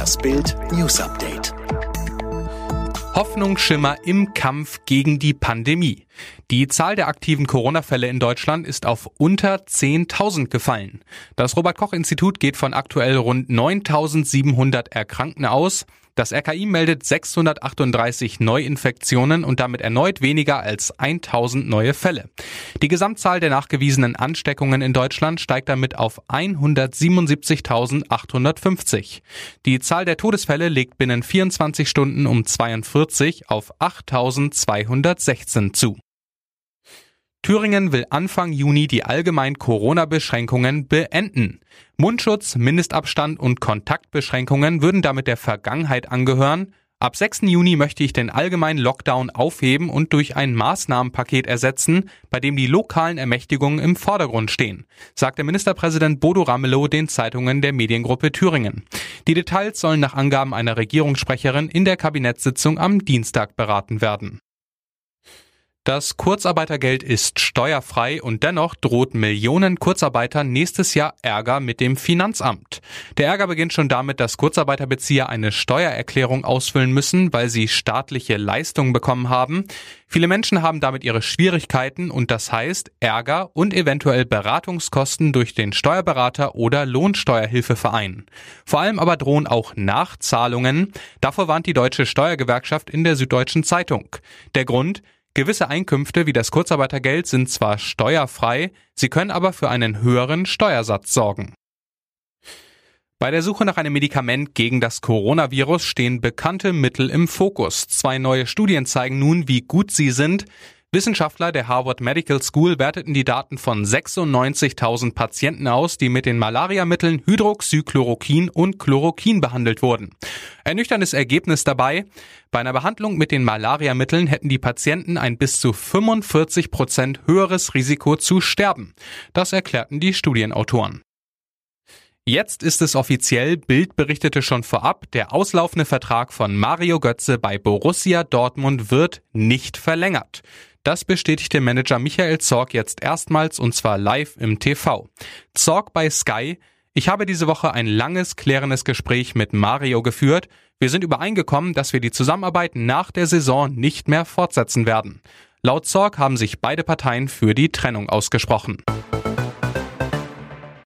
Das Bild News Update. Hoffnungsschimmer im Kampf gegen die Pandemie. Die Zahl der aktiven Corona-Fälle in Deutschland ist auf unter 10.000 gefallen. Das Robert Koch Institut geht von aktuell rund 9.700 Erkrankten aus. Das RKI meldet 638 Neuinfektionen und damit erneut weniger als 1000 neue Fälle. Die Gesamtzahl der nachgewiesenen Ansteckungen in Deutschland steigt damit auf 177.850. Die Zahl der Todesfälle legt binnen 24 Stunden um 42 auf 8.216 zu. Thüringen will Anfang Juni die allgemeinen Corona-Beschränkungen beenden. Mundschutz, Mindestabstand und Kontaktbeschränkungen würden damit der Vergangenheit angehören. Ab 6. Juni möchte ich den allgemeinen Lockdown aufheben und durch ein Maßnahmenpaket ersetzen, bei dem die lokalen Ermächtigungen im Vordergrund stehen, sagte Ministerpräsident Bodo Ramelow den Zeitungen der Mediengruppe Thüringen. Die Details sollen nach Angaben einer Regierungssprecherin in der Kabinettssitzung am Dienstag beraten werden. Das Kurzarbeitergeld ist steuerfrei und dennoch droht Millionen Kurzarbeitern nächstes Jahr Ärger mit dem Finanzamt. Der Ärger beginnt schon damit, dass Kurzarbeiterbezieher eine Steuererklärung ausfüllen müssen, weil sie staatliche Leistungen bekommen haben. Viele Menschen haben damit ihre Schwierigkeiten und das heißt Ärger und eventuell Beratungskosten durch den Steuerberater oder Lohnsteuerhilfeverein. Vor allem aber drohen auch Nachzahlungen. Davor warnt die Deutsche Steuergewerkschaft in der Süddeutschen Zeitung. Der Grund, Gewisse Einkünfte wie das Kurzarbeitergeld sind zwar steuerfrei, sie können aber für einen höheren Steuersatz sorgen. Bei der Suche nach einem Medikament gegen das Coronavirus stehen bekannte Mittel im Fokus. Zwei neue Studien zeigen nun, wie gut sie sind. Wissenschaftler der Harvard Medical School werteten die Daten von 96.000 Patienten aus, die mit den Malariamitteln Hydroxychloroquin und Chloroquin behandelt wurden. Ernüchterndes Ergebnis dabei. Bei einer Behandlung mit den Malariamitteln hätten die Patienten ein bis zu 45 Prozent höheres Risiko zu sterben. Das erklärten die Studienautoren. Jetzt ist es offiziell, Bild berichtete schon vorab, der auslaufende Vertrag von Mario Götze bei Borussia Dortmund wird nicht verlängert. Das bestätigte Manager Michael Zorg jetzt erstmals und zwar live im TV. Zorg bei Sky. Ich habe diese Woche ein langes, klärendes Gespräch mit Mario geführt. Wir sind übereingekommen, dass wir die Zusammenarbeit nach der Saison nicht mehr fortsetzen werden. Laut Zorg haben sich beide Parteien für die Trennung ausgesprochen.